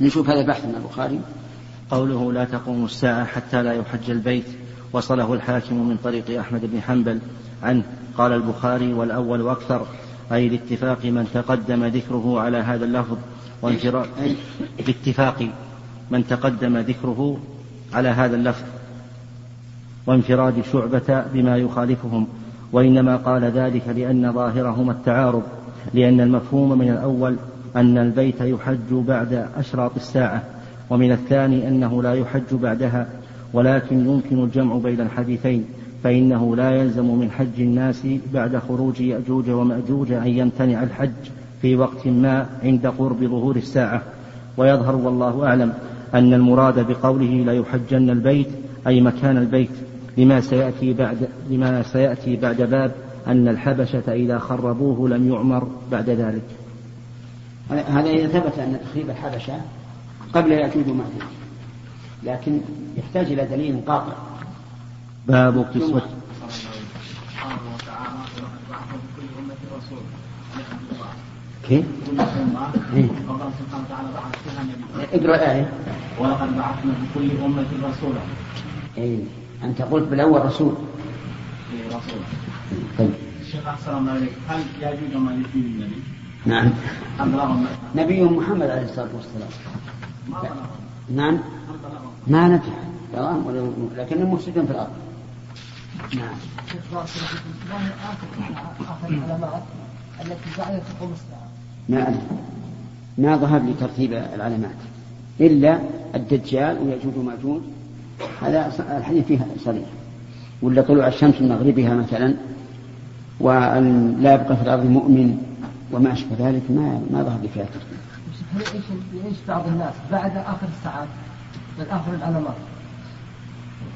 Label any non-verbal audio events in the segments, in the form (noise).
نشوف هذا البحث من البخاري. قوله لا تقوم الساعة حتى لا يحج البيت وصله الحاكم من طريق أحمد بن حنبل عنه. قال البخاري والأول أكثر أي لاتفاق من تقدم ذكره على هذا اللفظ وانفراد باتفاق من تقدم ذكره على هذا اللفظ وانفراد شعبة بما يخالفهم. وإنما قال ذلك لأن ظاهرهما التعارض لأن المفهوم من الأول أن البيت يحج بعد أشراط الساعة ومن الثاني أنه لا يحج بعدها ولكن يمكن الجمع بين الحديثين فإنه لا يلزم من حج الناس بعد خروج يأجوج ومأجوج أن يمتنع الحج في وقت ما عند قرب ظهور الساعة ويظهر والله أعلم أن المراد بقوله ليحجن البيت أي مكان البيت لما سيأتي بعد لما سيأتي بعد باب أن الحبشة إذا خربوه لم يعمر بعد ذلك. هذا إذا ثبت أن تخريب الحبشة قبل يأجوج ومأجوج لكن يحتاج إلى دليل قاطع. باب كسوة كيف؟ الله سبحانه وتعالى بعث فيها نبي اقرا الآية ولقد بعثنا في كل أمة رسولا. إيه. أنت قلت بالأول رسول. إيه، رسولا طيب. الشيخ أحسن الله عليك هل يأجوج ومأجوج النبي؟ نعم. نبي محمد عليه الصلاة والسلام. نعم. ما نجح. تمام. لكنه مفسد في الأرض. نعم. ما هي آخر العلامات التي بعد تقوم الساعة؟ ما أدري ما ظهر لي ترتيب العلامات. إلا الدجال ويأجوج وماجوج هذا الحديث فيه صريح. ولا طلوع الشمس من مغربها مثلا. وأن لا يبقى في الأرض مؤمن وما أشبه ذلك ما ما ظهر لي فيها ترتيب. يعيش بعض الناس بعد آخر الساعات من آخر العلامات؟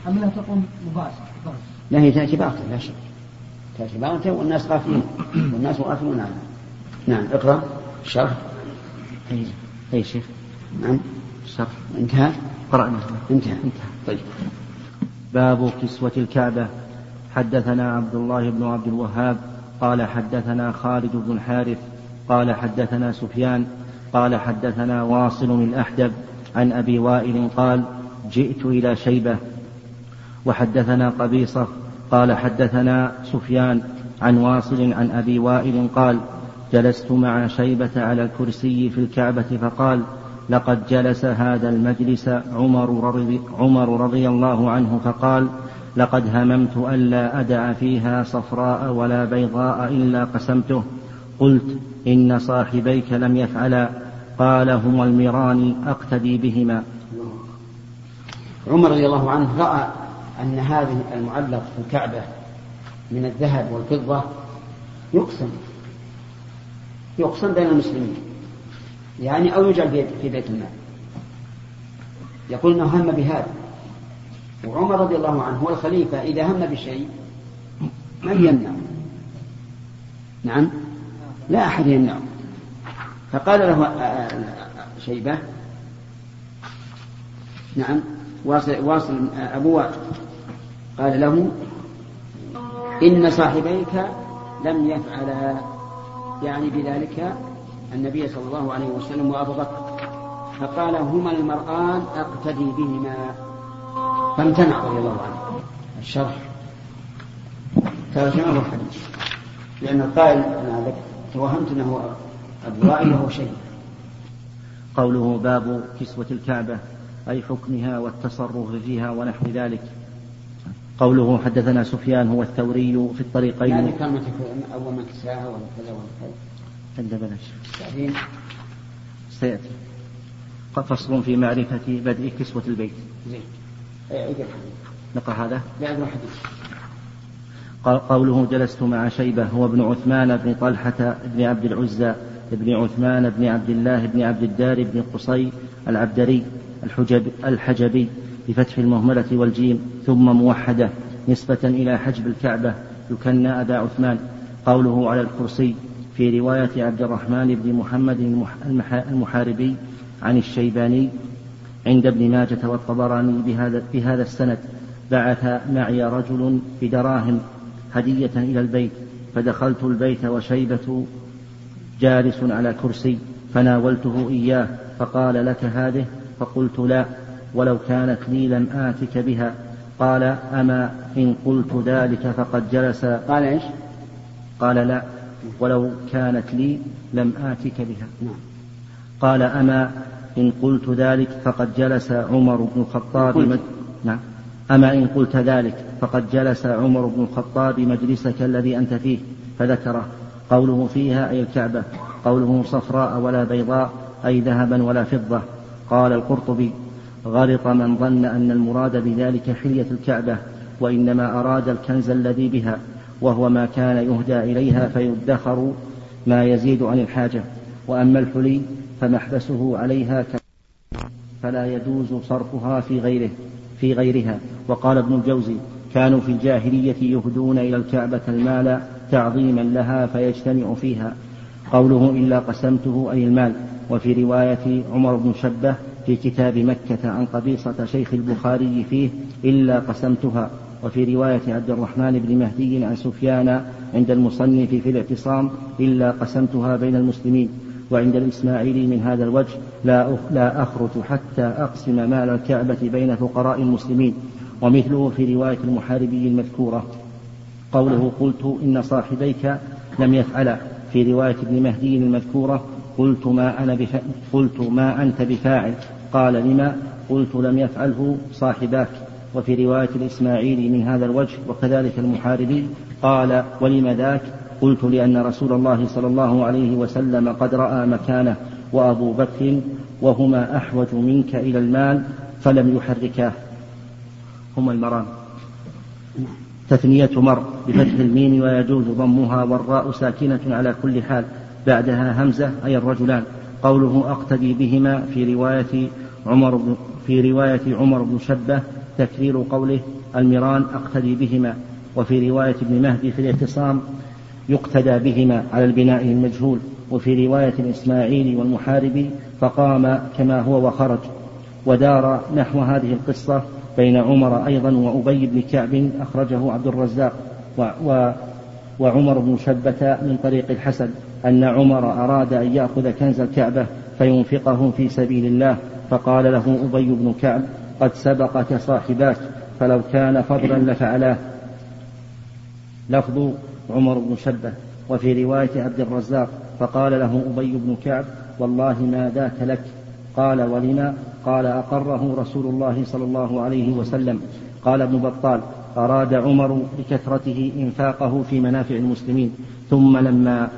أم أنها تقوم مباشرة؟ لا هي تأتي باطل لا شك. تأتي باطل والناس غافلون. والناس غافلون عنها. نعم اقرأ. الشرح أي أي شيخ. نعم. الشرح انتهى؟ قرأنا. انتهى. انتهى. طيب. باب كسوة الكعبة. حدثنا عبد الله بن عبد الوهاب قال حدثنا خالد بن الحارث قال حدثنا سفيان قال حدثنا واصل الأحدب عن أبي وائل قال جئت إلى شيبة. وحدثنا قبيصة قال حدثنا سفيان عن واصل عن أبي وائل قال جلست مع شيبة على الكرسي في الكعبة فقال لقد جلس هذا المجلس عمر رضي, عمر رضي الله عنه فقال لقد هممت ألا أدع فيها صفراء ولا بيضاء إلا قسمته. قلت إن صاحبيك لم يفعلا. قال هما المران أقتدي بهما. عمر رضي الله عنه رأى أن هذه المعلق في الكعبة من الذهب والفضة يقسم يقسم بين المسلمين يعني أو يجعل في بيت المال. يقول أنه هم بهذا. وعمر رضي الله عنه هو الخليفة إذا هم بشيء من يمنع؟ نعم؟ لا أحد يمنعه فقال له آه، آه، شيبة نعم واصل, واصل آه، أبو قال له إن صاحبيك لم يفعلا يعني بذلك النبي صلى الله عليه وسلم وأبو بكر. فقال هما المرآن أقتدي بهما. فامتنع رضي الله عنه. الشرح. ترجمه الحديث. لأن القائل أنا توهمت أنه أبو وائل وهو شيء قوله باب كسوة الكعبة أي حكمها والتصرف فيها ونحو ذلك. قوله حدثنا سفيان هو الثوري في الطريقين. يعني كلمة أول من كساها ولا كذا ولا كذا. عند بلاش. سيأتي. فصل في معرفة بدء كسوة البيت. زين. عيد الحديث نقرأ هذا. لا الحديث. قال قوله جلست مع شيبة هو ابن عثمان بن طلحة بن عبد العزى بن عثمان بن عبد الله بن عبد الدار بن قصي العبدري الحجب الحجبي بفتح المهملة والجيم ثم موحدة نسبة إلى حجب الكعبة يكنى أبا عثمان. قوله على الكرسي في رواية عبد الرحمن بن محمد المح- المح- المحاربي عن الشيباني عند ابن ماجة والطبراني بهذا, بهذا السند. بعث معي رجل بدراهم هدية إلى البيت فدخلت البيت وشيبة جالس على كرسي فناولته إياه فقال لك هذه؟ فقلت لا ولو كانت لي لم آتك بها. قال أما إن قلت ذلك فقد جلس. قال إيش؟ قال لا ولو كانت لي لم آتك بها. قال أما إن قلت ذلك فقد جلس عمر بن الخطاب. مج... نعم. أما إن قلت ذلك فقد جلس عمر بن الخطاب مجلسك الذي أنت فيه فذكره. قوله فيها أي الكعبة. قوله صفراء ولا بيضاء أي ذهبا ولا فضة. قال القرطبي غلط من ظن أن المراد بذلك حلية الكعبة وإنما أراد الكنز الذي بها وهو ما كان يهدى إليها فيدخر ما يزيد عن الحاجة. وأما الحلي فمحبسه عليها. فلا يجوز صرفها في غيره في غيرها. وقال ابن الجوزي كانوا في الجاهلية يهدون إلى الكعبة المال تعظيما لها فيجتمع فيها. قوله إلا قسمته أي المال. وفي رواية عمر بن شبه في كتاب مكة عن قبيصة شيخ البخاري فيه إلا قسمتها. وفي رواية عبد الرحمن بن مهدي عن سفيان عند المصنف في الاعتصام إلا قسمتها بين المسلمين. وعند الإسماعيلي من هذا الوجه لا لا أخرج حتى أقسم مال الكعبة بين فقراء المسلمين ومثله في رواية المحاربي المذكورة. قوله قلت إن صاحبيك لم يفعلا في رواية ابن مهدي المذكورة قلت ما أنا بفا... قلت ما أنت بفاعل قال لما؟ قلت لم يفعله صاحباك. وفي رواية الإسماعيلي من هذا الوجه وكذلك المحاربي قال ولم ذاك؟ قلت لأن رسول الله صلى الله عليه وسلم قد رأى مكانه وأبو بكر وهما أحوج منك إلى المال فلم يحركاه. هما المران. تثنية مر بفتح الميم ويجوز ضمها والراء ساكنة على كل حال. بعدها همزة أي الرجلان. قوله أقتدي بهما في رواية عمر بن في رواية عمر بن شبة تكرير قوله المران أقتدي بهما. وفي رواية ابن مهدي في الاعتصام يقتدى بهما على البناء المجهول وفي رواية الإسماعيلي والمحاربي فقام كما هو وخرج ودار نحو هذه القصة بين عمر أيضا وأبي بن كعب أخرجه عبد الرزاق و و وعمر بن شبة من طريق الحسن أن عمر أراد أن يأخذ كنز الكعبة فينفقه في سبيل الله فقال له أبي بن كعب قد سبقك صاحباك فلو كان فضلا لفعلاه. لفظ عمر بن شبة وفي رواية عبد الرزاق فقال له أبي بن كعب والله ما ذاك لك. قال ولما؟ قال أقره رسول الله صلى الله عليه وسلم. قال ابن بطال أراد عمر بكثرته إنفاقه في منافع المسلمين ثم لما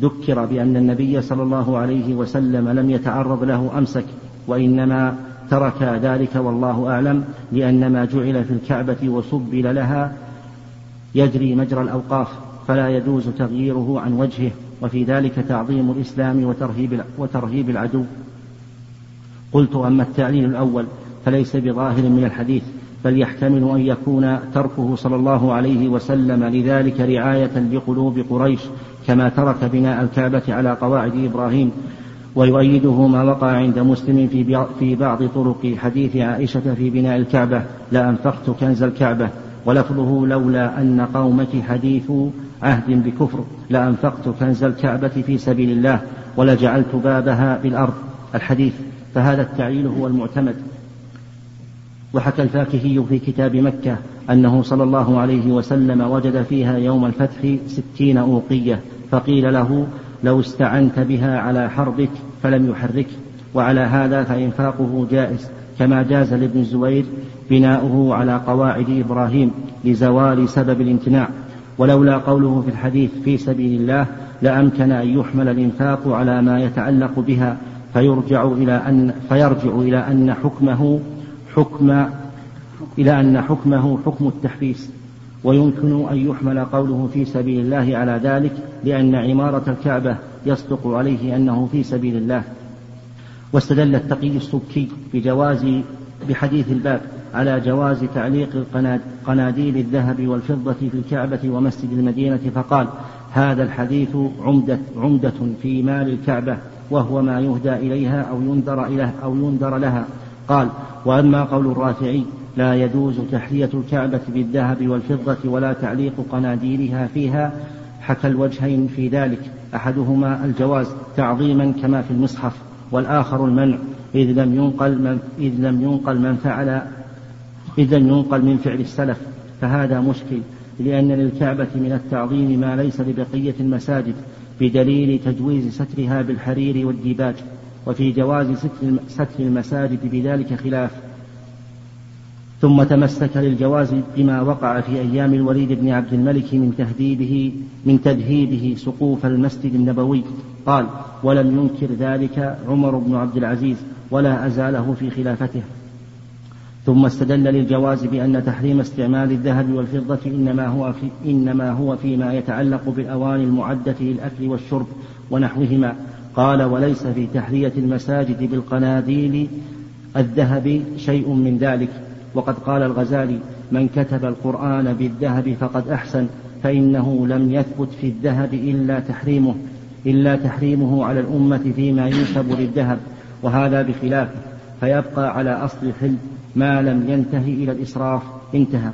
ذكر بأن النبي صلى الله عليه وسلم لم يتعرض له أمسك وإنما ترك ذلك والله أعلم لأن ما جعل في الكعبة وسبل لها يجري مجرى الأوقاف فلا يجوز تغييره عن وجهه. وفي ذلك تعظيم الإسلام وترهيب وترهيب العدو. قلت أما التعليل الأول فليس بظاهر من الحديث بل يحتمل أن يكون تركه صلى الله عليه وسلم لذلك رعاية بقلوب قريش كما ترك بناء الكعبة على قواعد إبراهيم. ويؤيده ما وقع عند مسلم في في بعض طرق حديث عائشة في بناء الكعبة لأنفقت كنز الكعبة. ولفظه لولا أن قومك حديث عهد بكفر لأنفقت كنز الكعبة في سبيل الله ولجعلت بابها بالأرض الحديث فهذا التعليل هو المعتمد. وحكى الفاكهي في كتاب مكة أنه صلى الله عليه وسلم وجد فيها يوم الفتح ستين أوقية فقيل له لو استعنت بها على حربك فلم يحرك وعلى هذا فإنفاقه جائز. كما جاز لابن الزبير بناؤه على قواعد إبراهيم لزوال سبب الامتناع. ولولا قوله في الحديث في سبيل الله لأمكن أن يحمل الإنفاق على ما يتعلق بها فيرجع إلى أن فيرجع إلى أن حكمه حكم إلى أن حكمه حكم التحبيس. ويمكن أن يحمل قوله في سبيل الله على ذلك لأن عمارة الكعبة يصدق عليه أنه في سبيل الله. واستدل التقي السبكي بجواز بحديث الباب على جواز تعليق قناديل الذهب والفضة في الكعبة ومسجد المدينة فقال هذا الحديث عمدة, عمدة في مال الكعبة وهو ما يهدى إليها أو ينذر إليه أو ينذر لها. قال وأما قول الرافعي لا يجوز تحلية الكعبة بالذهب والفضة ولا تعليق قناديلها فيها حكى الوجهين في ذلك. أحدهما الجواز تعظيما كما في المصحف. والآخر المنع إذ لم ينقل من إذ لم ينقل من فعل إذ لم ينقل من فعل السلف فهذا مشكل لأن للكعبة من التعظيم ما ليس لبقية المساجد بدليل تجويز سترها بالحرير والديباج وفي جواز ستر المساجد بذلك خلاف. ثم تمسك للجواز بما وقع في أيام الوليد بن عبد الملك من تهذيبه من تذهيبه سقوف المسجد النبوي. قال ولم ينكر ذلك عمر بن عبد العزيز ولا أزاله في خلافته. ثم استدل للجواز بأن تحريم استعمال الذهب والفضة إنما هو في إنما هو فيما يتعلق بالأواني المعدة للأكل والشرب ونحوهما. قال وليس في تحلية المساجد بالقناديل الذهب شيء من ذلك. وقد قال الغزالي من كتب القرآن بالذهب فقد أحسن فإنه لم يثبت في الذهب إلا تحريمه. إلا تحريمه على الأمة فيما ينسب للذهب وهذا بخلافه فيبقى على أصل الحل ما لم ينتهي إلى الإسراف انتهى.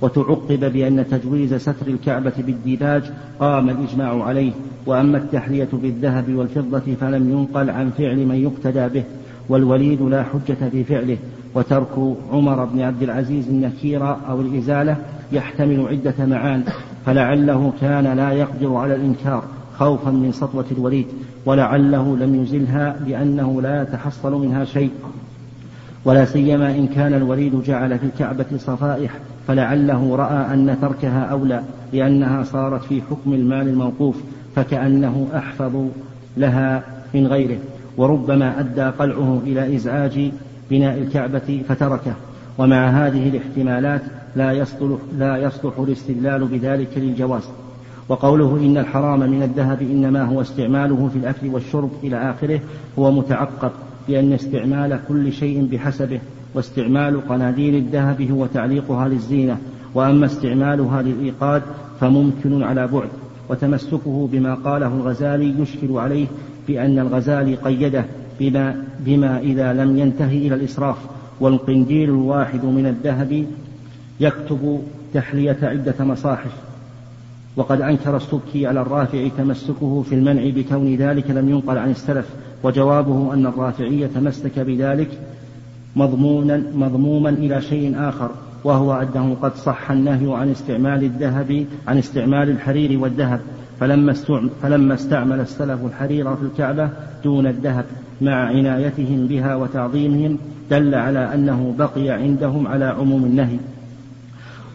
وتعقب بأن تجويز ستر الكعبة بالديباج قام الإجماع عليه وأما التحلية بالذهب والفضة فلم ينقل عن فعل من يقتدى به والوليد لا حجة في فعله وترك عمر بن عبد العزيز النكير أو الإزالة يحتمل عدة معان فلعله كان لا يقدر على الإنكار. خوفا من سطوة الوليد ولعله لم يزلها لأنه لا يتحصل منها شيء. ولا سيما إن كان الوليد جعل في الكعبة صفائح فلعله رأى أن تركها أولى لأنها صارت في حكم المال الموقوف فكأنه أحفظ لها من غيره. وربما أدى قلعه إلى إزعاج بناء الكعبة فتركه. ومع هذه الاحتمالات لا يصلح لا يصلح الاستدلال بذلك للجواز. وقوله إن الحرام من الذهب إنما هو استعماله في الأكل والشرب إلى آخره هو متعقب لأن استعمال كل شيء بحسبه واستعمال قناديل الذهب هو تعليقها للزينة وأما استعمالها للإيقاد فممكن على بعد وتمسكه بما قاله الغزالي يشكل عليه بأن الغزالي قيده بما, بما إذا لم ينتهي إلى الإسراف والقنديل الواحد من الذهب يكتب تحلية عدة مصاحف. وقد أنكر السبكي على الرافع تمسكه في المنع بكون ذلك لم ينقل عن السلف وجوابه أن الرافعي تمسك بذلك مضمونا مضموما إلى شيء آخر وهو أنه قد صح النهي عن استعمال الذهب عن استعمال الحرير والذهب. فلما فلما استعمل السلف الحرير في الكعبة دون الذهب مع عنايتهم بها وتعظيمهم دل على أنه بقي عندهم على عموم النهي.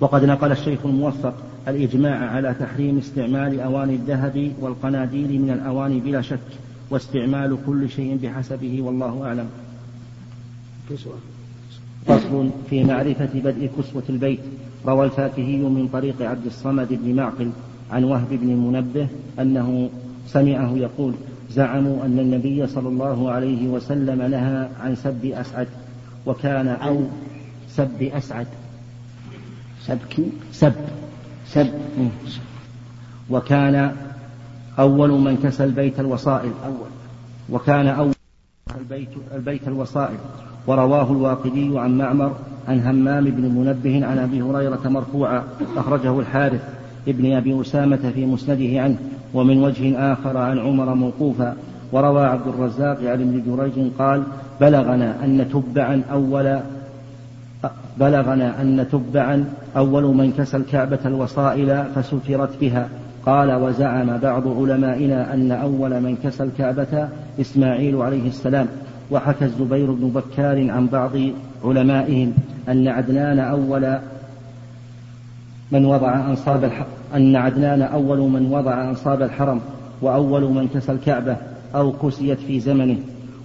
وقد نقل الشيخ الموفق الإجماع على تحريم استعمال أواني الذهب والقناديل من الأواني بلا شك واستعمال كل شيء بحسبه والله أعلم. فصل في معرفة بدء كسوة البيت روى الفاكهي من طريق عبد الصمد بن معقل عن وهب بن منبه أنه سمعه يقول زعموا أن النبي صلى الله عليه وسلم نهى عن سب أسعد وكان أو سب أسعد. سبك سب. سب. وكان أول من كسى البيت الوصائل أول. وكان أول البيت, البيت الوصائل. ورواه الواقدي عن معمر عن همام بن منبه عن أبي هريرة مرفوعا أخرجه الحارث ابن أبي أسامة في مسنده عنه ومن وجه آخر عن عمر موقوفا. وروى عبد الرزاق عن ابن جريج قال بلغنا أن تبعا أول بلغنا أن تبعا أول من كسى الكعبة الوصائل فسترت بها. قال وزعم بعض علمائنا أن أول من كسى الكعبة إسماعيل عليه السلام. وحكى الزبير بن بكار عن بعض علمائهم أن عدنان أول من وضع أنصاب أن عدنان أول من وضع أنصاب الحرم وأول من كسى الكعبة أو كسيت في زمنه.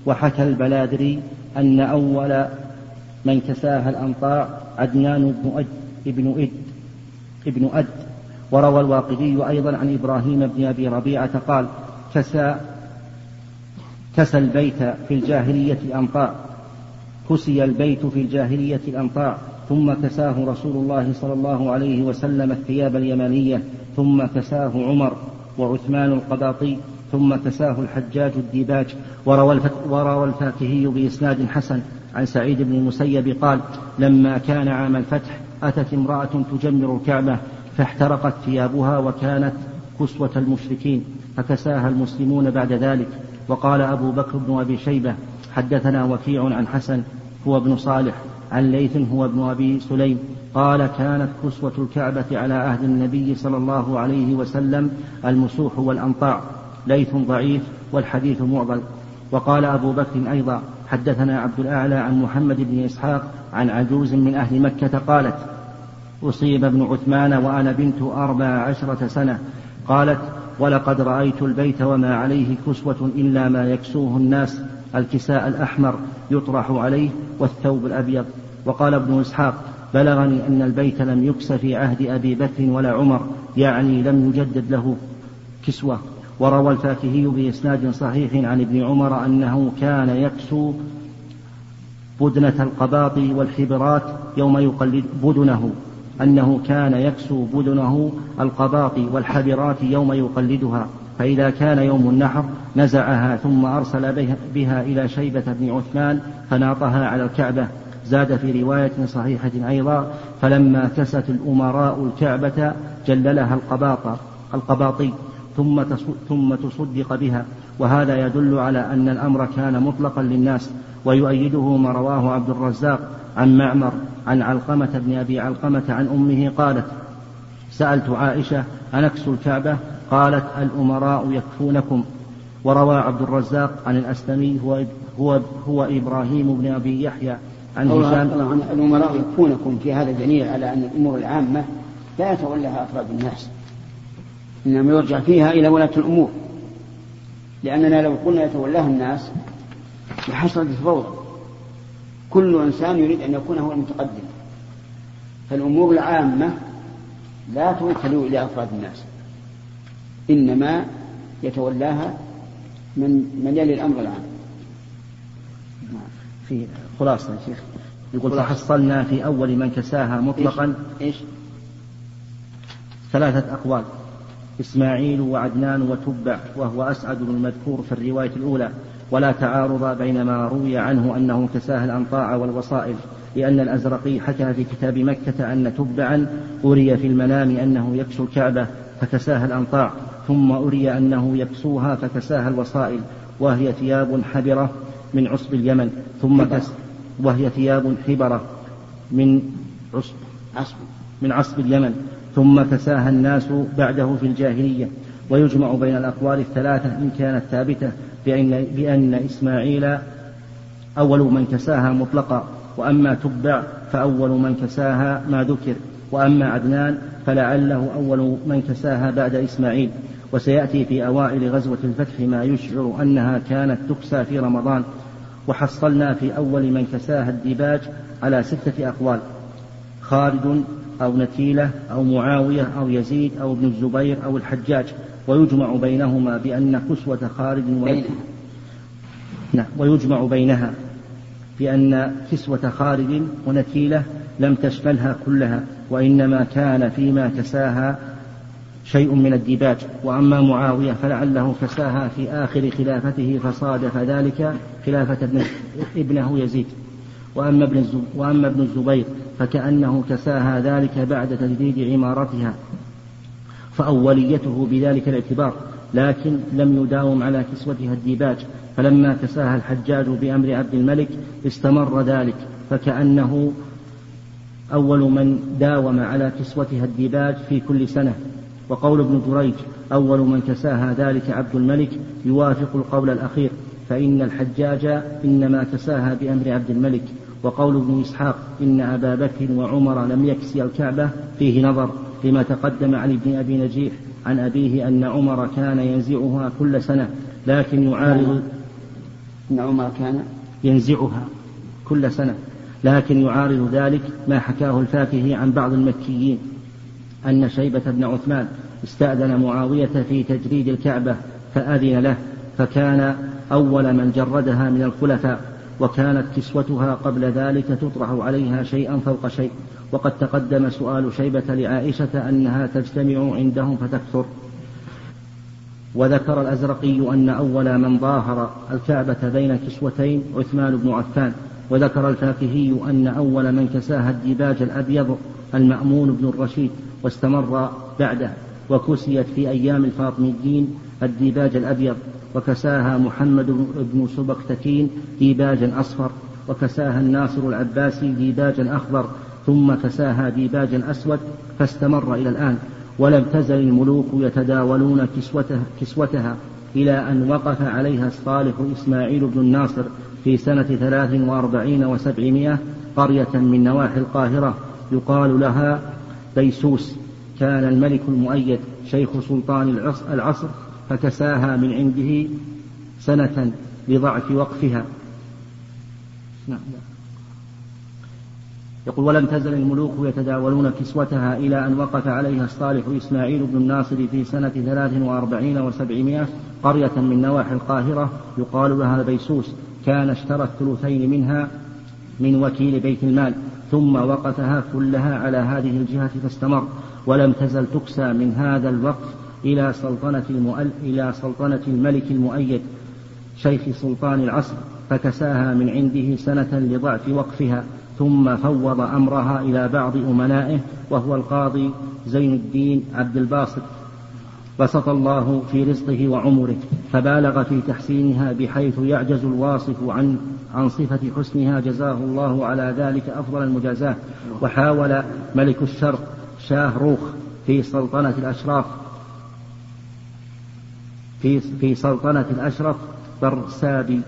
وحكى البلادري أن أول من كساها الأنطاع عدنان بن أد ابن إد ابن أد. وروى الواقدي أيضا عن إبراهيم بن أبي ربيعة قال كسى كسى البيت في الجاهلية الأنطاع كسي البيت في الجاهلية الأنطاع ثم كساه رسول الله صلى الله عليه وسلم الثياب اليمانية. ثم كساه عمر وعثمان القباطي. ثم كساه الحجاج الديباج. وروى, وروى الفاكهي بإسناد حسن. عن سعيد بن المسيب قال لما كان عام الفتح أتت امرأة تجمر الكعبة فاحترقت ثيابها وكانت كسوة المشركين فكساها المسلمون بعد ذلك. وقال أبو بكر بن أبي شيبة حدثنا وكيع عن حسن هو ابن صالح عن ليث هو ابن أبي سليم. قال كانت كسوة الكعبة على عهد النبي صلى الله عليه وسلم المسوح والأنطاع ليث ضعيف والحديث معضل. وقال أبو بكر أيضا حدثنا عبد الأعلى عن محمد بن إسحاق عن عجوز من أهل مكة قالت أصيب ابن عثمان وأنا بنت أربع عشرة سنة قالت ولقد رأيت البيت وما عليه كسوة إلا ما يكسوه الناس الكساء الأحمر يطرح عليه والثوب الأبيض. وقال ابن إسحاق بلغني أن البيت لم يكس في عهد أبي بكر ولا عمر يعني لم يجدد له كسوة. وروى الفاكهي بإسناد صحيح عن ابن عمر أنه كان يكسو بدنة القباط والحبرات يوم يقلد بدنه أنه كان يكسو بدنه القباط والحبرات يوم يقلدها فإذا كان يوم النحر نزعها ثم أرسل بها إلى شيبة بن عثمان فناطها على الكعبة زاد في رواية صحيحة أيضا فلما كست الأمراء الكعبة جللها القباط القباطي ثم ثم تصدق بها. وهذا يدل على أن الأمر كان مطلقا للناس. ويؤيده ما رواه عبد الرزاق عن معمر عن علقمة بن أبي علقمة عن أمه قالت سألت عائشة أنكس الكعبة؟ قالت الأمراء يكفونكم. وروى عبد الرزاق عن الأسلمي هو هو هو إبراهيم بن أبي يحيى عن هشام. الأمراء يكفونكم في هذا دليل على أن الأمور العامة لا يتولاها أفراد الناس. إنما يرجع فيها إلى ولاة الأمور. لأننا لو قلنا يتولاها الناس لحصلت الفوضى. كل إنسان يريد أن يكون هو المتقدم. فالأمور العامة لا توكل إلى أفراد الناس. إنما يتولاها من من يلي الأمر العام. في خلاصة يا شيخ. يقول فحصلنا في أول من كساها مطلقا. إيش؟ ثلاثة أقوال. إسماعيل وعدنان وتبع وهو أسعد من المذكور في الرواية الأولى. ولا تعارض بين ما روي عنه أنه كساه الأنطاع والوصائل لأن الأزرقي حكى في كتاب مكة أن تبعا أري في المنام أنه يكسو الكعبة فكساها الأنطاع ثم أري أنه يكسوها فكساها الوصائل وهي ثياب حبرة من عصب اليمن ثم كس وهي ثياب حبرة من عصب. من عصب اليمن. ثم كساها الناس بعده في الجاهلية ويجمع بين الأقوال الثلاثة إن كانت ثابتة بأن, بأن إسماعيل أول من كساها مطلقا وأما تبع فأول من كساها ما ذكر وأما عدنان فلعله أول من كساها بعد إسماعيل. وسيأتي في أوائل غزوة الفتح ما يشعر أنها كانت تكسى في رمضان. وحصلنا في أول من كساها الديباج على ستة أقوال. خالد أو نتيلة أو معاوية أو يزيد أو ابن الزبير أو الحجاج ويجمع بينهما بأن كسوة خالد ونتيلة نعم ويجمع بينها بأن كسوة خالد ونتيلة لم تشملها كلها وإنما كان فيما كساها شيء من الديباج. وأما معاوية فلعله كساها في آخر خلافته فصادف ذلك خلافة ابن ابنه يزيد. وأما ابن وأما ابن الزبير فكأنه كساها ذلك بعد تجديد عمارتها فأوليته بذلك الاعتبار لكن لم يداوم على كسوتها الديباج فلما كساها الحجاج بأمر عبد الملك استمر ذلك فكأنه أول من داوم على كسوتها الديباج في كل سنة. وقول ابن جريج أول من كساها ذلك عبد الملك يوافق القول الأخير فإن الحجاج إنما كساها بأمر عبد الملك. وقول ابن إسحاق إن أبا بكر وعمر لم يكسي الكعبة فيه نظر لما تقدم عن ابن أبي نجيح عن أبيه أن عمر كان ينزعها كل سنة لكن يعارض أن عمر كان ينزعها كل سنة لكن يعارض ذلك ما حكاه الفاكهي عن بعض المكيين أن شيبة بن عثمان استأذن معاوية في تجريد الكعبة فأذن له فكان أول من جردها من الخلفاء. وكانت كسوتها قبل ذلك تطرح عليها شيئا فوق شيء وقد تقدم سؤال شيبة لعائشة أنها تجتمع عندهم فتكثر. وذكر الأزرقي أن أول من ظاهر الكعبة بين كسوتين عثمان بن عفان وذكر الفاكهي أن أول من كساها الديباج الأبيض المأمون بن الرشيد واستمر بعده وكسيت في أيام الفاطميين الديباج الأبيض وكساها محمد بن سبكتكين ديباجا أصفر وكساها الناصر العباسي ديباجا أخضر ثم كساها ديباجا أسود فاستمر إلى الآن. ولم تزل الملوك يتداولون كسوتها, كسوتها إلى أن وقف عليها الصالح إسماعيل بن الناصر في سنة ثلاث وأربعين وسبعمائة قرية من نواحي القاهرة. يقال لها بيسوس. كان الملك المؤيد شيخ سلطان العصر فكساها من عنده سنة لضعف وقفها. نعم. يقول ولم تزل الملوك يتداولون كسوتها إلى أن وقف عليها الصالح إسماعيل بن الناصر في سنة ثلاث وأربعين وسبعمائة قرية من نواحي القاهرة. يقال لها بيسوس كان اشترى الثلثين منها من وكيل بيت المال ثم وقفها كلها على هذه الجهة فاستمر ولم تزل تكسى من هذا الوقت إلى سلطنة المؤل إلى سلطنة الملك المؤيد شيخ سلطان العصر فكساها من عنده سنة لضعف وقفها ثم فوض أمرها إلى بعض أمنائه وهو القاضي زين الدين عبد الباسط. بسط الله في رزقه وعمره فبالغ في تحسينها بحيث يعجز الواصف عن عن صفة حسنها. جزاه الله على ذلك أفضل المجازاة. وحاول ملك الشرق شاه روخ في سلطنة الأشراف في في سلطنة الأشرف برسابي.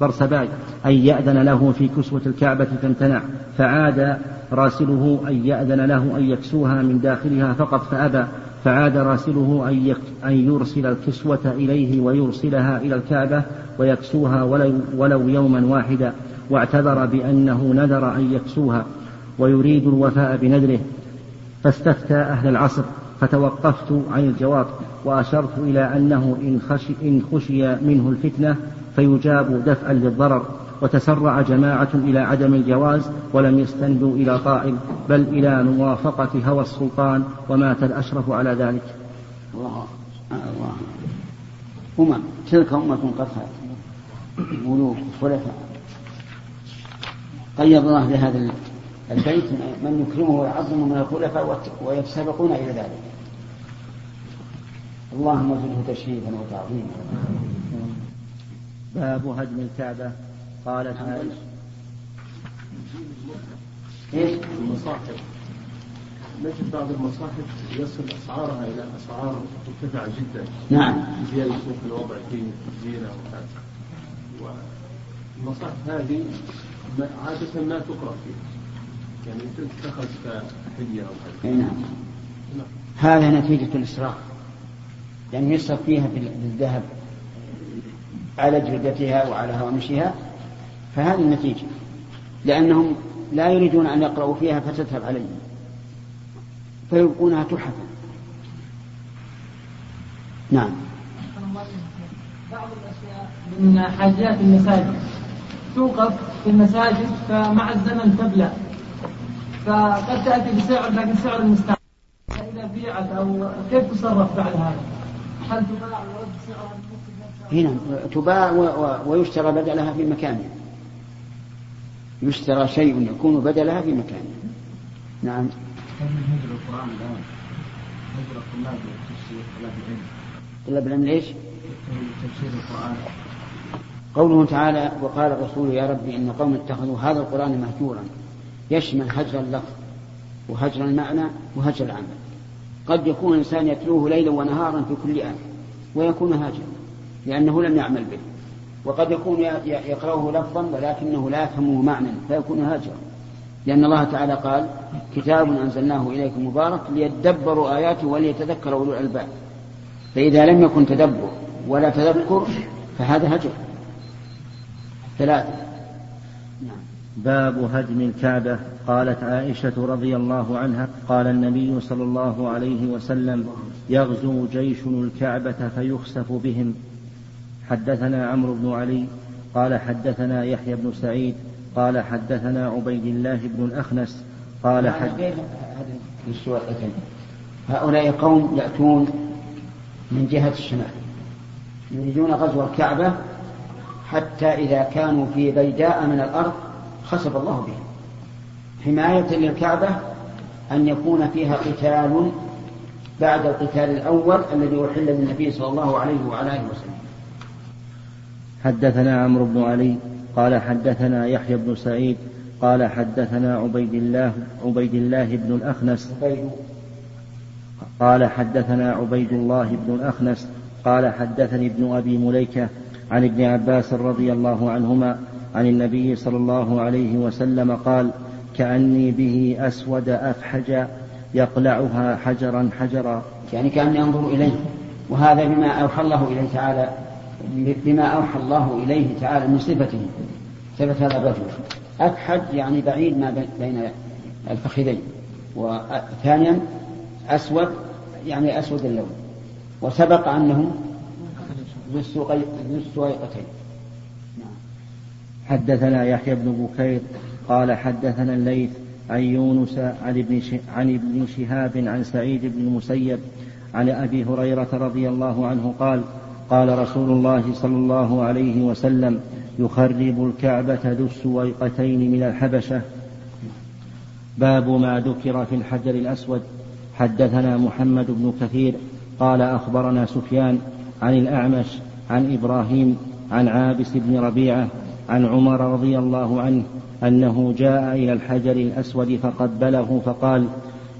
برسباي أن يأذن له في كسوة الكعبة فامتنع فعاد راسله أن يأذن له أن يكسوها من داخلها فقط فأبى. فعاد راسله أن, أن يرسل الكسوة إليه ويرسلها إلى الكعبة ويكسوها ولو, ولو يوما واحدا. واعتذر بأنه نذر أن يكسوها. ويريد الوفاء بنذره. فاستفتى أهل العصر. فتوقفت عن الجواب وأشرت إلى أنه إن خشي, إن خشي منه الفتنة فيجاب دفعا للضرر وتسرع جماعة إلى عدم الجواز ولم يستندوا إلى طائل بل إلى موافقة هوى السلطان ومات الأشرف على ذلك. الله الله. أمم تلك أمة قد ملوك خلفاء. قيض الله بهذا البيت من يكرمه ويعظمه من الخلفاء ويتسابقون إلى ذلك. اللهم زده تشريفا وتعظيما. باب هدم الكعبة. قالت عائشة. إيش؟ المصاحف. نجد بعض المصاحف يصل أسعارها إلى أسعار مرتفعه جدا؟ نعم. زيادة في الوضع في زينة وكذا. والمصاحف هذه عادة ما تقرأ فيها. يعني تتخذ كحلية أو كذا نعم. هذا نتيجة الإسراف. يعني يصرف فيها بالذهب على جلدتها وعلى هوامشها فهذه النتيجة. لأنهم لا يريدون أن يقرأوا فيها فتذهب عليهم. فيبقونها تحفة. نعم. بعض الأشياء من حاجيات المساجد. توقف في المساجد فمع الزمن تبلى. فقد تأتي بسعر لكن سعر المستعمل فإذا بيعت أو كيف تصرف بعد هذا؟ هل تباع هنا تباع ويشترى بدلها في مكانها يشترى شيء يكون بدلها في مكانه. نعم. هجر القرآن الآن؟ هجر الطلاب طلاب العلم. طلاب العلم ليش؟ تفسير القرآن. قوله تعالى وقال الرسول يا ربي إن قوم اتخذوا هذا القرآن مهجورا. يشمل هجر اللفظ وهجر المعنى وهجر العمل. قد يكون الإنسان يتلوه ليلا ونهارا في كل آن ويكون هاجرا لأنه لم يعمل به. وقد يكون يقرأه لفظا ولكنه لا يفهمه معنى فيكون هاجرا. لأن الله تعالى قال كتاب أنزلناه إليكم مبارك ليدبروا آياته وليتذكر أولو الألباب. فإذا لم يكن تدبر ولا تذكر فهذا هجر. ثلاثة. باب هدم الكعبة. قالت عائشة رضي الله عنها قال النبي صلى الله عليه وسلم يغزو جيش الكعبة فيخسف بهم. حدثنا عمرو بن علي قال حدثنا يحيى بن سعيد قال حدثنا عبيد الله بن الأخنس قال حد هؤلاء قوم يأتون من جهة الشمال يريدون غزو الكعبة حتى إذا كانوا في بيداء من الأرض خسف الله بهم حماية للكعبة أن يكون فيها قتال بعد القتال الأول الذي أحل للنبي صلى الله عليه وعلى آله وسلم. حدثنا عمرو بن علي قال حدثنا يحيى بن سعيد قال حدثنا عبيد الله عبيد الله بن الأخنس قال حدثنا عبيد الله بن الأخنس قال حدثني ابن أبي مليكة عن ابن عباس رضي الله عنهما عن النبي صلى الله عليه وسلم قال كأني به أسود أفحج يقلعها حجرا حجرا. يعني كأني أنظر إليه. وهذا بما أوحى الله إليه تعالى بما أوحى الله إليه تعالى من صفته صفة هذا الرجل. أفحج يعني بعيد ما بين الفخذين. وثانيا أسود يعني أسود اللون. وسبق أنه ذو السويقتين. حدثنا يحيى بن بكير قال حدثنا الليث عن يونس عن ابن عن ابن شهاب عن سعيد بن المسيب عن أبي هريرة رضي الله عنه قال قال رسول الله صلى الله عليه وسلم يخرب الكعبة ذو السويقتين من الحبشة. باب ما ذكر في الحجر الأسود. حدثنا محمد بن كثير قال أخبرنا سفيان عن الأعمش عن إبراهيم عن عابس بن ربيعة عن عمر رضي الله عنه أنه جاء إلى الحجر الأسود فقبله فقال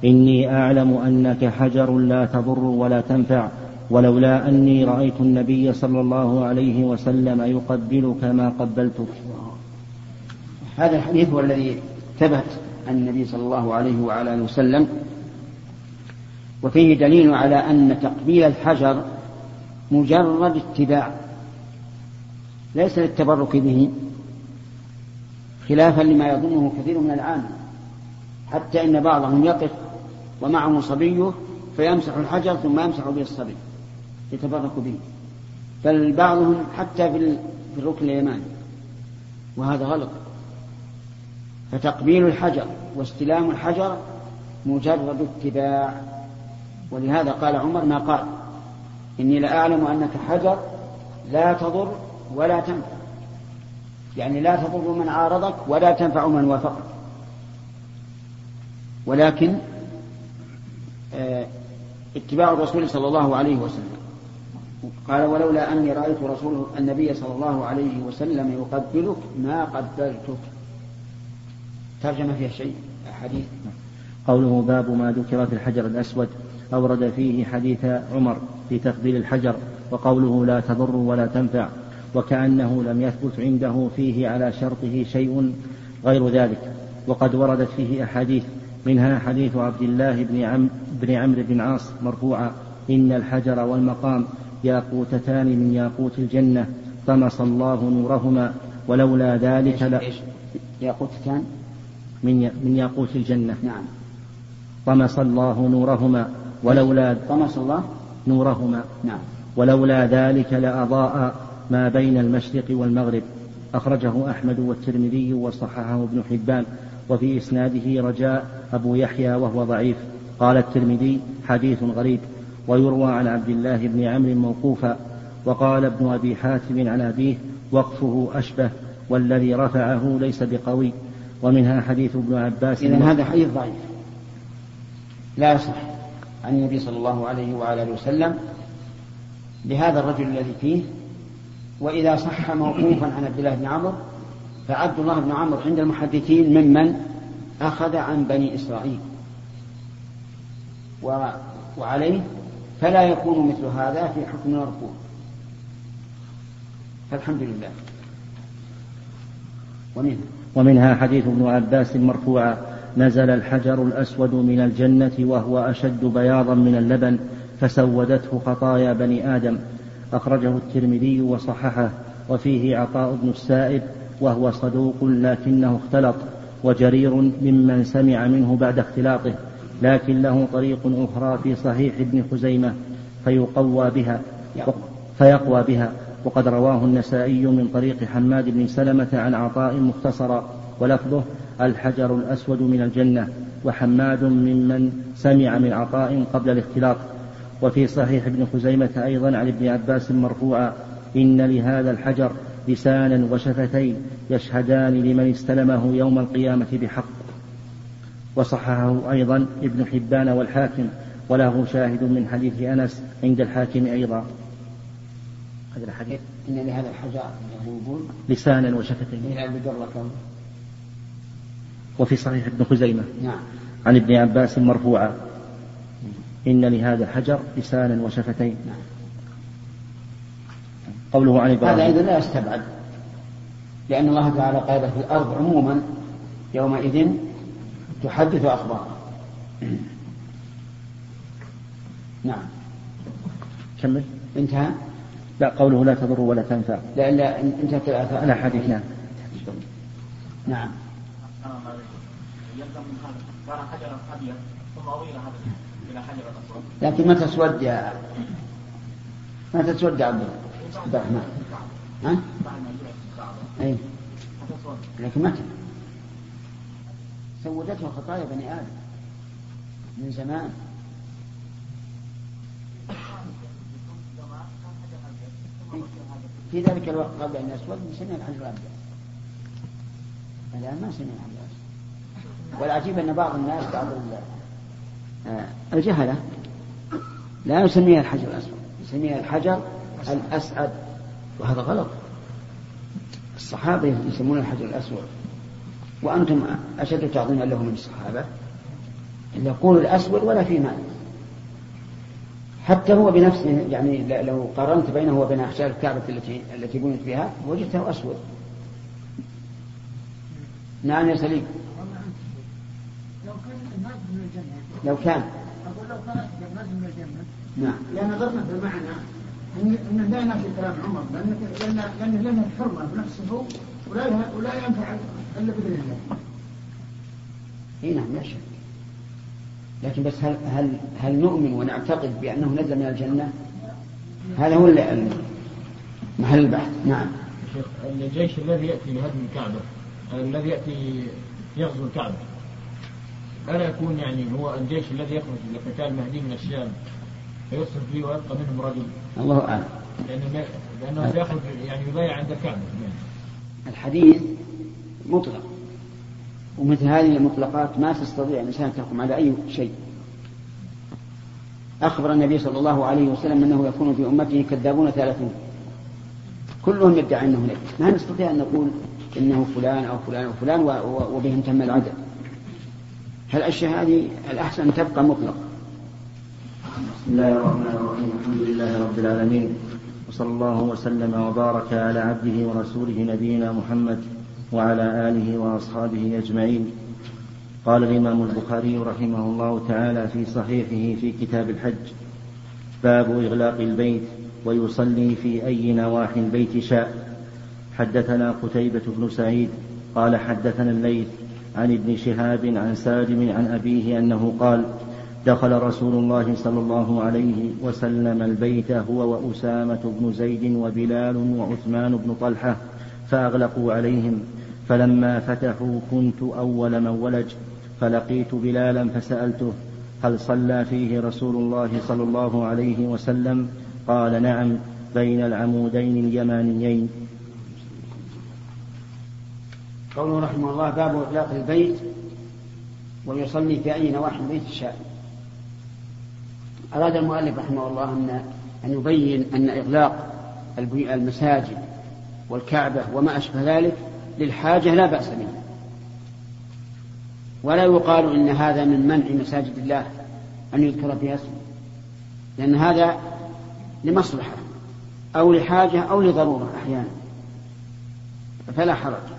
إني أعلم أنك حجر لا تضر ولا تنفع ولولا أني رأيت النبي صلى الله عليه وسلم يقبلك ما قبلتك. هذا الحديث هو الذي ثبت عن النبي صلى الله عليه وعلى آله وسلم وفيه دليل على أن تقبيل الحجر مجرد اتباع. ليس للتبرك به خلافا لما يظنه كثير من العام حتى إن بعضهم يقف ومعه صبيه فيمسح الحجر ثم يمسح به الصبي يتبرك به. بل بعضهم حتى في الركن اليماني. وهذا غلط. فتقبيل الحجر واستلام الحجر مجرد اتباع. ولهذا قال عمر ما قال؟ إني لأعلم أنك حجر لا تضر ولا تنفع. يعني لا تضر من عارضك ولا تنفع من وافقك. ولكن آه، اتباع الرسول صلى الله عليه وسلم. قال ولولا أني رأيت رسول النبي صلى الله عليه وسلم يقبلك ما قبلتك. ترجم فيها شيء حديث. قوله باب ما ذكر في الحجر الأسود أورد فيه حديث عمر في تقبيل الحجر وقوله لا تضر ولا تنفع. وكأنه لم يثبت عنده فيه على شرطه شيء غير ذلك. وقد وردت فيه أحاديث منها حديث عبد الله بن عم بن عمرو بن عاص مرفوعا إن الحجر والمقام ياقوتتان من ياقوت الجنة طمس الله نورهما ولولا ذلك لا ياقوتتان؟ من من ياقوت الجنة. نعم. طمس الله نورهما ولولا طمس الله؟ نورهما. نعم. ولولا ذلك لأضاء ما بين المشرق والمغرب. أخرجه أحمد والترمذي وصححه ابن حبان وفي إسناده رجاء أبو يحيى وهو ضعيف. قال الترمذي حديث غريب ويروى عن عبد الله بن عمرو موقوفا وقال ابن أبي حاتم عن أبيه وقفه أشبه والذي رفعه ليس بقوي. ومنها حديث ابن عباس إذا هذا حديث ضعيف. لا يصح عن النبي صلى الله عليه وعلى آله وسلم لهذا الرجل الذي فيه وإذا صح موقوفا عن عبد الله بن عمرو فعبد الله بن عمرو عند المحدثين ممن أخذ عن بني إسرائيل. و... وعليه فلا يكون مثل هذا في حكم المرفوع فالحمد لله. ومنها ومنها حديث ابن عباس مرفوعا نزل الحجر الأسود من الجنة وهو أشد بياضا من اللبن فسودته خطايا بني آدم أخرجه الترمذي وصححه وفيه عطاء بن السائب وهو صدوق لكنه اختلط وجرير ممن سمع منه بعد اختلاطه لكن له طريق أخرى في صحيح ابن خزيمة فيقوى بها فيقوى بها. وقد رواه النسائي من طريق حماد بن سلمة عن عطاء مختصرا. ولفظه الحجر الأسود من الجنة. وحماد ممن سمع من عطاء قبل الاختلاط. وفي صحيح ابن خزيمة أيضا عن ابن عباس مرفوعا إن لهذا الحجر لسانا وشفتين يشهدان لمن استلمه يوم القيامة بحق. وصححه أيضا ابن حبان والحاكم وله شاهد من حديث أنس عند الحاكم أيضا. هذا الحديث. إن لهذا الحجر يقول لسانا وشفتين. وفي صحيح ابن خزيمة نعم. عن ابن عباس مرفوعا. إن لهذا الحجر لسانا وشفتين. نعم. قوله عن إبراهيم. هذا أيضا لا يستبعد لأن الله تعالى قال في الأرض عموما يومئذ تحدث أخبارها نعم. كمل. انتهى؟ لا قوله لا تضر ولا تنفع. لا لا انتهت الآثار. الأحاديث نعم. نعم لكن متى تسود يا متى تسود يا عبد الرحمن. ها؟ اي لكن متى؟ سودته خطايا بني آدم من زمان. في ذلك الوقت قبل أن يسود سمع الحجر الابيض الآن ما سمع الحجر الاسود والعجيب أن بعض الناس بعض آه، الجهلة لا يسميها الحجر الاسود يسميها الحجر الأسعد. وهذا غلط. الصحابة يسمون الحجر الأسود. وأنتم أشد تعظيما له من الصحابة. يقول الأسود ولا في مال. حتى هو بنفسه يعني لو قارنت بينه وبين أحجار الكعبة التي التي بنيت بها وجدته أسود. نعم يا سليم. لو كان الناس من الجنة. لو كان. أقول لو كان من الجنة. نعم. لأن نظرنا بمعنى أن أن لا ينافي كلام عمر لأن لأن لأن الحرمة بنفسه ولا ولا ينفع إلا بإذن الله. إي نعم لا شك. لكن بس هل هل هل نؤمن ونعتقد بأنه نزل من الجنة؟ هذا هو محل البحث نعم شيخ الجيش الذي يأتي لهدم الكعبة الذي يأتي يغزو الكعبة ألا يكون يعني هو الجيش الذي يخرج لقتال مهدي من الشام فيصرف فيه ويبقى منهم رجل. الله أعلم. لأنه لأنه سيخرج يعني يبايع عند الكعبة الحديث مطلق. ومثل هذه المطلقات ما تستطيع الإنسان أن تحكم على أي شيء. أخبر النبي صلى الله عليه وسلم أنه يكون في أمته كذابون ثلاثون. كلهم يدعي أنه نبي ما نستطيع أن نقول إنه فلان أو فلان أو فلان وبهم تم العدد. هالأشياء هذه الأحسن تبقى مطلقة. بسم الله الرحمن الرحيم. الحمد لله رب العالمين. وصلى الله وسلم وبارك على عبده ورسوله نبينا محمد وعلى آله وأصحابه أجمعين. قال الإمام البخاري رحمه الله تعالى في صحيحه في كتاب الحج باب إغلاق البيت ويصلي في أي نواحي البيت شاء. حدثنا قتيبة بن سعيد قال حدثنا الليث عن ابن شهاب عن سالم عن أبيه أنه قال دخل رسول الله صلى الله عليه وسلم البيت هو وأسامة بن زيد وبلال وعثمان بن طلحة فأغلقوا عليهم. فلما فتحوا كنت أول من ولج. فلقيت بلالا فسألته هل صلى فيه رسول الله صلى الله عليه وسلم؟ قال نعم بين العمودين اليمانيين. قوله رحمه الله باب إغلاق البيت ويصلي في أي نواحي البيت شاء أراد المؤلف رحمه الله أن أن يبين أن إغلاق المساجد والكعبة وما أشبه ذلك للحاجة لا بأس به. ولا يقال إن هذا من منع مساجد الله أن يذكر فيها اسمه لأن هذا لمصلحة أو لحاجة أو لضرورة أحيانا فلا حرج.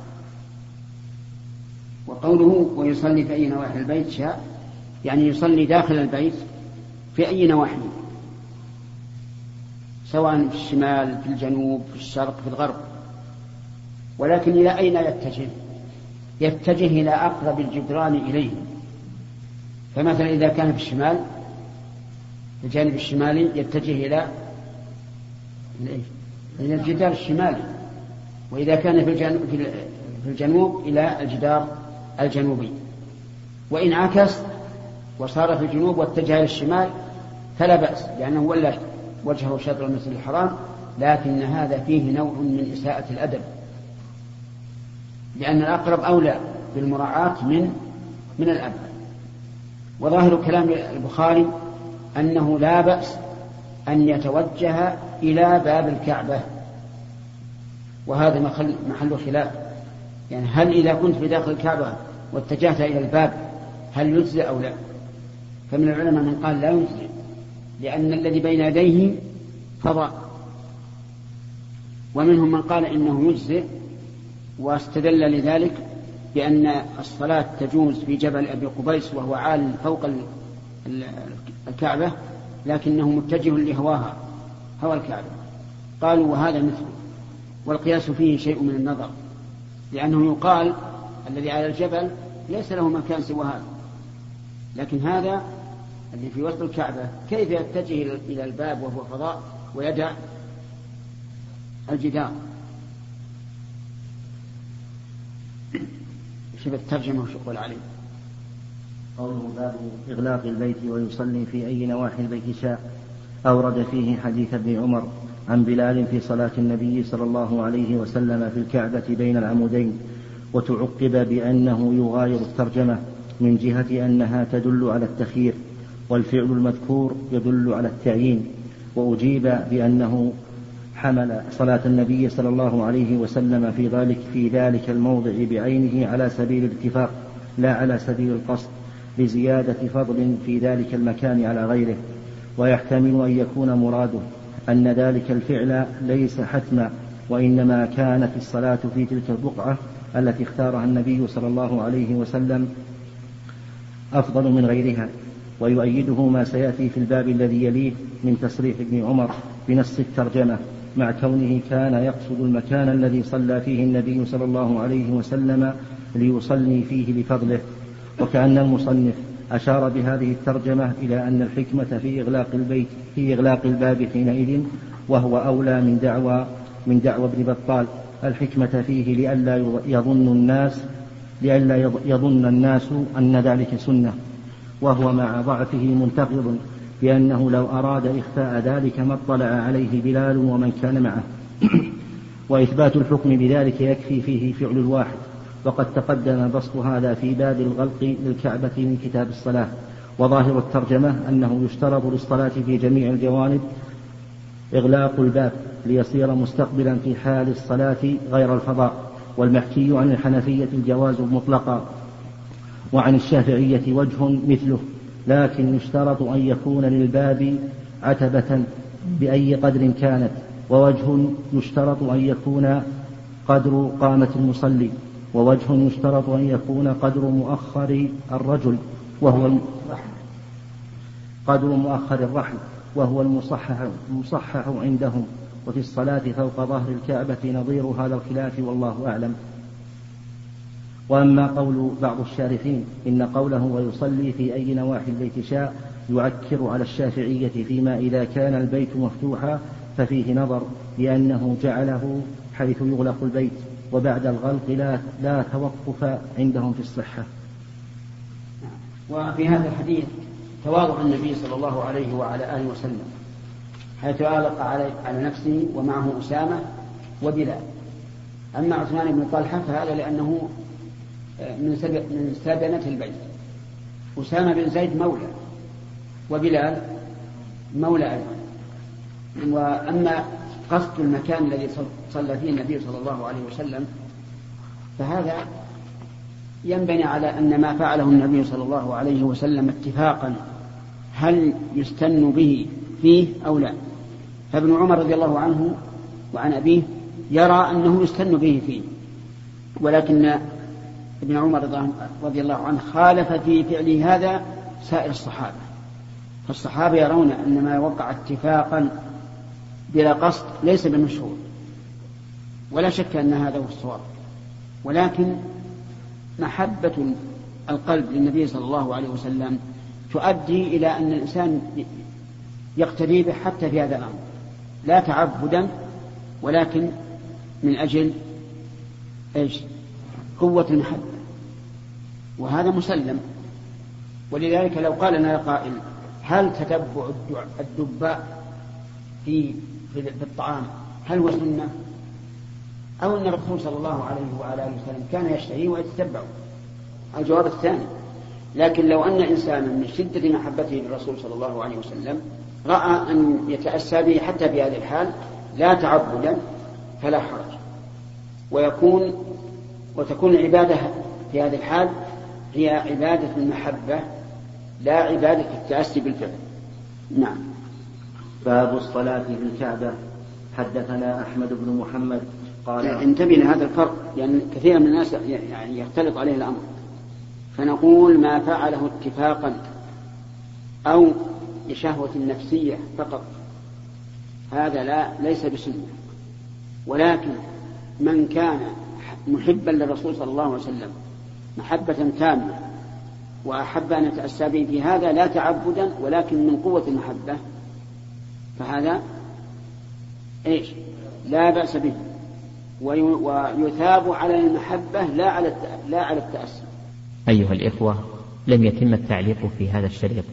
وقوله ويصلي في أي نواحي البيت شاء يعني يصلي داخل البيت في أي نواحي سواء في الشمال في الجنوب في الشرق في الغرب. ولكن إلى أين يتجه؟ يتجه إلى أقرب الجدران إليه. فمثلا إذا كان في الشمال في الجانب الشمالي يتجه إلى إلى الجدار الشمالي. وإذا كان في الجنوب, في الجنوب إلى الجدار الجنوبي. وإن عكس وصار في الجنوب واتجه إلى الشمال فلا بأس لأنه ولى وجهه شطر المسجد الحرام لكن هذا فيه نوع من إساءة الأدب. لأن الأقرب أولى بالمراعاة من من الأب. وظاهر كلام البخاري أنه لا بأس أن يتوجه إلى باب الكعبة. وهذا محل, خلاف. يعني هل إذا كنت في داخل الكعبة واتجهت إلى الباب هل يجزئ أو لا؟ فمن العلماء من قال لا يجزئ لأن الذي بين يديه فضاء. ومنهم من قال إنه يجزئ واستدل لذلك بأن الصلاة تجوز في جبل أبي قبيس وهو عال فوق الكعبة لكنه متجه لهواها هوى الكعبة. قالوا وهذا مثله والقياس فيه شيء من النظر لأنه يقال الذي على الجبل ليس له مكان سوى هذا. لكن هذا الذي في وسط الكعبة كيف يتجه إلى الباب وهو فضاء ويدع الجدار؟ شوف الترجمة وش يقول عليه قوله باب إغلاق البيت ويصلي في أي نواحي البيت شاء. أورد فيه حديث ابن عمر عن بلال في صلاة النبي صلى الله عليه وسلم في الكعبة بين العمودين. وتعقب بأنه يغاير الترجمة من جهة أنها تدل على التخيير والفعل المذكور يدل على التعيين. وأجيب بأنه حمل صلاة النبي صلى الله عليه وسلم في ذلك في ذلك الموضع بعينه على سبيل الاتفاق لا على سبيل القصد لزيادة فضل في ذلك المكان على غيره. ويحتمل أن يكون مراده أن ذلك الفعل ليس حتما وإنما كانت الصلاة في تلك البقعة التي اختارها النبي صلى الله عليه وسلم أفضل من غيرها ويؤيده ما سيأتي في الباب الذي يليه من تصريح ابن عمر بنص الترجمة مع كونه كان يقصد المكان الذي صلى فيه النبي صلى الله عليه وسلم ليصلي فيه لفضله وكأن المصنف أشار بهذه الترجمة إلى أن الحكمة في إغلاق البيت في إغلاق الباب حينئذ وهو أولى من دعوى من دعوى ابن بطال. الحكمة فيه لئلا يظن الناس لئلا يظن الناس أن ذلك سنة وهو مع ضعفه منتقض بأنه لو أراد إخفاء ذلك ما اطلع عليه بلال ومن كان معه. (clears throat) وإثبات الحكم بذلك يكفي فيه فعل الواحد. وقد تقدم بسط هذا في باب الغلق للكعبة من كتاب الصلاة. وظاهر الترجمة أنه يشترط للصلاة في جميع الجوانب إغلاق الباب. ليصير مستقبلا في حال الصلاة غير الفضاء والمحكي عن الحنفية الجواز مطلقا وعن الشافعية وجه مثله لكن يشترط أن يكون للباب عتبة بأي قدر كانت ووجه يشترط أن يكون قدر قامة المصلي ووجه يشترط أن يكون قدر مؤخر الرجل وهو قدر مؤخر الرحل وهو المصحح المصحح عندهم. وفي الصلاة فوق ظهر الكعبة نظير هذا الخلاف والله أعلم. وأما قول بعض الشارحين إن قوله ويصلي في أي نواحي البيت شاء يعكر على الشافعية فيما إذا كان البيت مفتوحا ففيه نظر لأنه جعله حيث يغلق البيت وبعد الغلق لا, لا توقف عندهم في الصحة. وفي هذا الحديث تواضع النبي صلى الله عليه وعلى آله وسلم. حيث أغلق على, على نفسه ومعه أسامة وبلال. أما عثمان بن طلحة فهذا لأنه من من سدنة البيت. أسامة بن زيد مولى وبلال مولى أيضا. وأما قصد المكان الذي صلى فيه النبي صلى الله عليه وسلم فهذا ينبني على أن ما فعله النبي صلى الله عليه وسلم اتفاقا هل يستن به فيه أو لا. فابن عمر رضي الله عنه وعن أبيه يرى أنه يستن به فيه ولكن ابن عمر رضي الله عنه خالف في فعله هذا سائر الصحابة. فالصحابة يرون أن ما وقع اتفاقا بلا قصد ليس بمشهور ولا شك أن هذا هو الصواب. ولكن محبة القلب للنبي صلى الله عليه وسلم تؤدي إلى أن الإنسان يقتدي به حتى في هذا الأمر. لا تعبدا ولكن من أجل إيش؟ قوة المحبة وهذا مسلم. ولذلك لو قال لنا قائل هل تتبع الدباء في في الطعام؟ هل هو سنة؟ أو أن الرسول صلى الله عليه وعلى آله وسلم كان يشتهي ويتتبع؟ الجواب الثاني. لكن لو أن إنسانا من شدة محبته للرسول صلى الله عليه وسلم رأى أن يتأسى به حتى في هذه الحال لا تعبدا فلا حرج. ويكون وتكون العبادة في هذه الحال هي عبادة المحبة لا عبادة التأسي بالفعل. نعم. باب الصلاة في الكعبة. حدثنا أحمد بن محمد قال انتبه لهذا الفرق لأن كثير من الناس يعني يختلط عليه الأمر. فنقول ما فعله اتفاقا أو لشهوة نفسية فقط هذا لا ليس بسنة ولكن من كان محبا للرسول صلى الله عليه وسلم محبة تامة وأحب أن يتأسى به في هذا لا تعبدا ولكن من قوة المحبة فهذا إيش؟ لا بأس به ويثاب على المحبة لا على لا على التأسي. أيها الإخوة لم يتم التعليق في هذا الشريط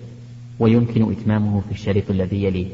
ويمكن إتمامه في الشريط الذي يليه.